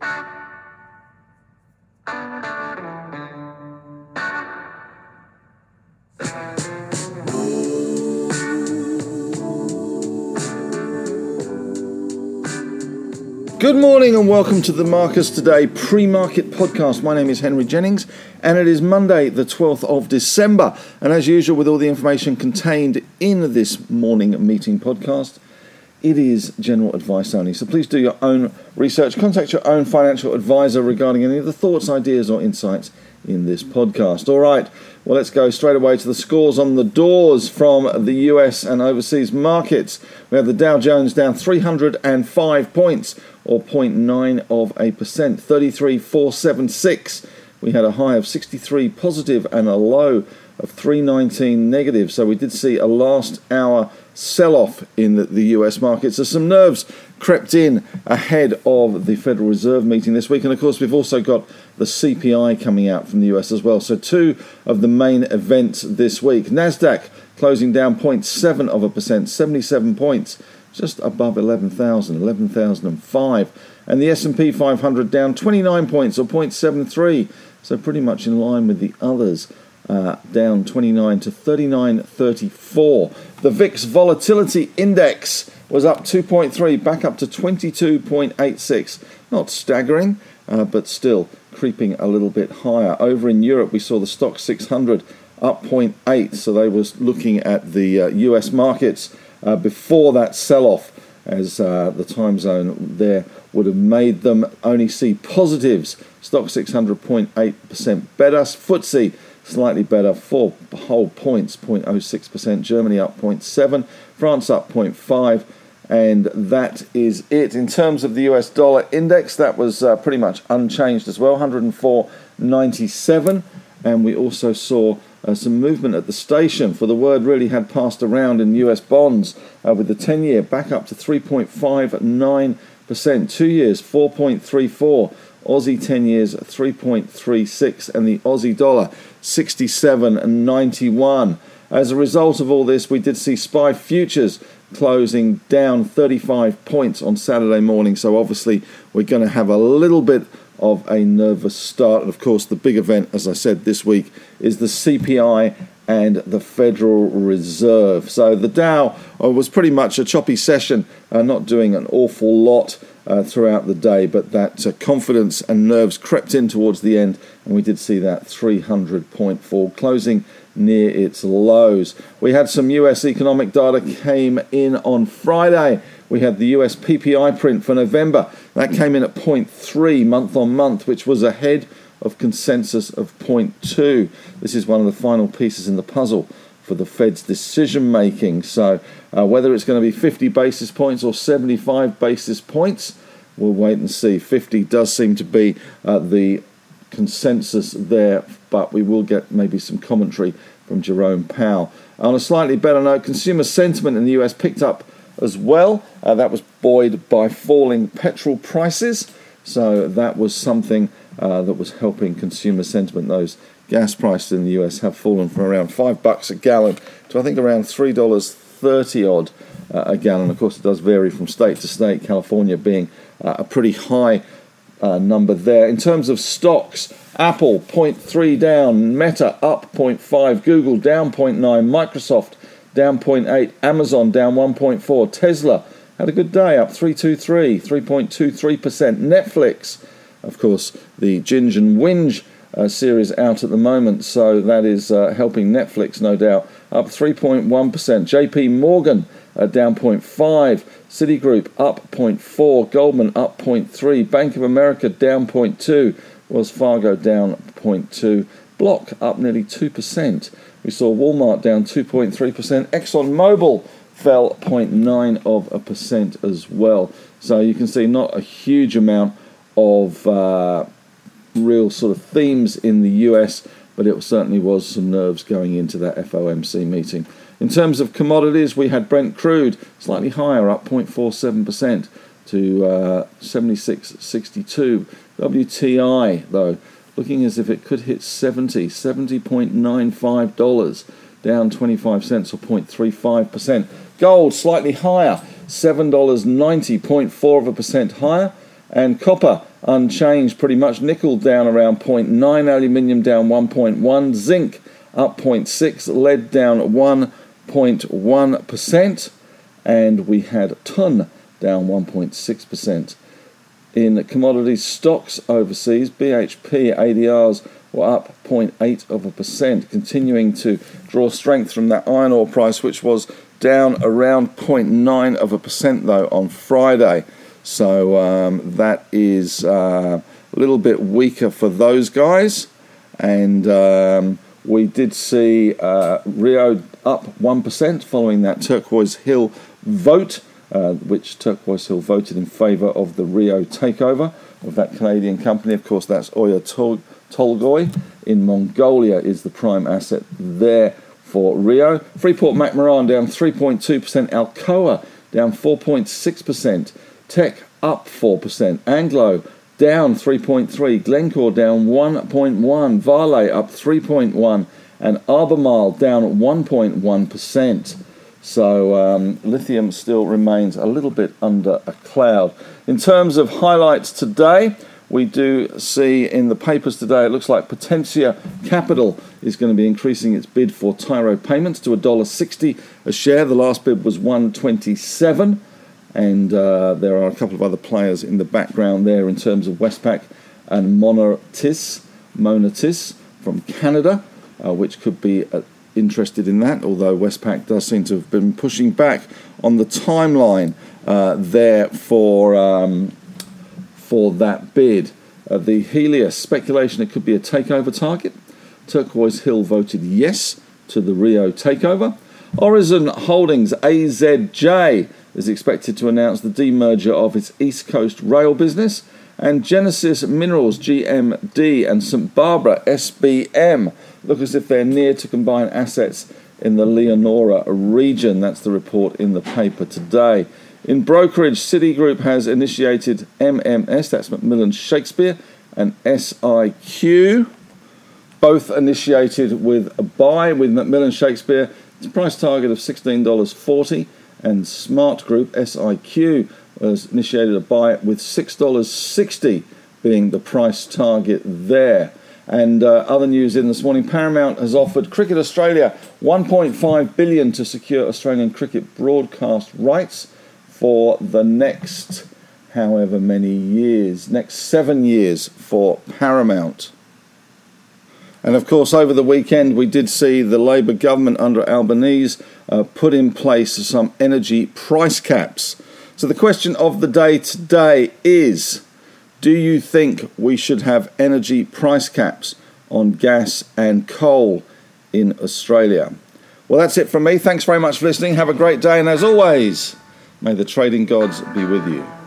Good morning and welcome to the Marcus Today pre market podcast. My name is Henry Jennings and it is Monday, the 12th of December. And as usual, with all the information contained in this morning meeting podcast, it is general advice only. So please do your own research. Contact your own financial advisor regarding any of the thoughts, ideas, or insights in this podcast. All right, well, let's go straight away to the scores on the doors from the US and overseas markets. We have the Dow Jones down 305 points, or 0.9 of a percent, 33,476. We had a high of 63 positive and a low of 319 negative. So we did see a last hour sell off in the, US markets. So some nerves crept in ahead of the Federal Reserve meeting this week. And of course, we've also got the CPI coming out from the US as well. So two of the main events this week. NASDAQ closing down 0.7 of a percent, 77 points, just above 11,000, 11,005. And the S&P 500 down 29 points or 0.73. So pretty much in line with the others uh, down 29 to 39.34. The VIX Volatility Index was up 2.3, back up to 22.86. Not staggering, uh, but still creeping a little bit higher. Over in Europe, we saw the Stoxx 600 up 0.8, so they was looking at the uh, US markets uh, before that sell-off, as uh, the time zone there would have made them only see positives. Stoxx 600 0.8% better. FTSE slightly better, four whole points, 0.06%. Germany up 0.7, France up 0.5, and that is it. In terms of the US dollar index, that was uh, pretty much unchanged as well, 104.97, and we also saw uh, some movement at the station, for the word really had passed around in US bonds uh, with the 10 year back up to 3.59%, two years 4.34. Aussie 10 years 3.36 and the Aussie dollar 67.91. As a result of all this, we did see SPI futures closing down 35 points on Saturday morning. So obviously, we're going to have a little bit of a nervous start. And of course, the big event, as I said this week, is the CPI and the Federal Reserve. So the Dow uh, was pretty much a choppy session, uh, not doing an awful lot uh, throughout the day, but that uh, confidence and nerves crept in towards the end, and we did see that 300 point fall closing near its lows. We had some US economic data came in on Friday. We had the US PPI print for November. That came in at 0.3 month on month, which was ahead of consensus of 0.2. This is one of the final pieces in the puzzle for the Fed's decision making. So, uh, whether it's going to be 50 basis points or 75 basis points, we'll wait and see. 50 does seem to be uh, the consensus there, but we will get maybe some commentary from Jerome Powell. On a slightly better note, consumer sentiment in the US picked up as well. Uh, that was buoyed by falling petrol prices. So that was something uh, that was helping consumer sentiment. Those gas prices in the US have fallen from around five bucks a gallon to I think around three dollars thirty odd uh, a gallon. Of course, it does vary from state to state. California being uh, a pretty high uh, number there. In terms of stocks, Apple 0.3 down, Meta up 0.5, Google down 0.9, Microsoft down 0.8, Amazon down 1.4, Tesla had a good day up 323, 3.23%, Netflix, of course, the Ginge and Whinge uh, series out at the moment, so that is uh, helping Netflix, no doubt, up 3.1%. JP Morgan uh, down 0.5, Citigroup up 0.4, Goldman up 0.3, Bank of America down 0.2, Wells Fargo down 0.2, Block up nearly 2%. We saw Walmart down 2.3%, ExxonMobil fell 0.9 of a percent as well. So you can see not a huge amount of uh, real sort of themes in the US, but it certainly was some nerves going into that FOMC meeting. In terms of commodities, we had Brent crude slightly higher, up 0.47% to uh, 76.62. WTI, though, looking as if it could hit 70, $70.95, down 25 cents or 0.35%. Gold slightly higher, $7.90, 0.4 of a percent higher. And copper unchanged pretty much. Nickel down around 0.9, aluminium down 1.1, zinc up 0.6, lead down 1.1%, and we had tin down 1.6%. In commodity stocks overseas, BHP ADRs were up 0.8 of a percent, continuing to draw strength from that iron ore price, which was down around 0.9 of a percent though on Friday. So um, that is uh, a little bit weaker for those guys. And um, we did see uh, Rio up 1% following that Turquoise Hill vote, uh, which Turquoise Hill voted in favour of the Rio takeover of that Canadian company. Of course, that's Oyu Tol- Tolgoi in Mongolia, is the prime asset there for Rio. Freeport McMoran down 3.2%, Alcoa down 4.6%. Teck up 4%. Anglo down 3.3. Glencore down 1.1. Vale up 3.1. And Albemarle down 1.1%. So um, lithium still remains a little bit under a cloud. In terms of highlights today, we do see in the papers today, it looks like Potentia Capital is going to be increasing its bid for Tyro Payments to $1.60 a share. The last bid was 127 and uh, there are a couple of other players in the background there in terms of Westpac and Monetis, Monetis from Canada, uh, which could be uh, interested in that. Although Westpac does seem to have been pushing back on the timeline uh, there for um, for that bid. Uh, the Healius speculation it could be a takeover target. Turquoise Hill voted yes to the Rio takeover. Aurizon Holdings AZJ is expected to announce the demerger of its East Coast rail business, and Genesis Minerals GMD and St Barbara SBM look as if they're near to combine assets in the Leonora region. That's the report in the paper today. In brokerage, Citigroup has initiated MMS, that's McMillan Shakespeare, and SIQ, both initiated with a buy with McMillan Shakespeare. It's a price target of $16.40 and Smart Group SIQ has initiated a buy with $6.60 being the price target there. And uh, other news in this morning: Paramount has offered Cricket Australia 1.5 billion to secure Australian cricket broadcast rights for the next however many years, next seven years for Paramount. And of course, over the weekend, we did see the Labour government under Albanese uh, put in place some energy price caps. So, the question of the day today is Do you think we should have energy price caps on gas and coal in Australia? Well, that's it from me. Thanks very much for listening. Have a great day. And as always, may the trading gods be with you.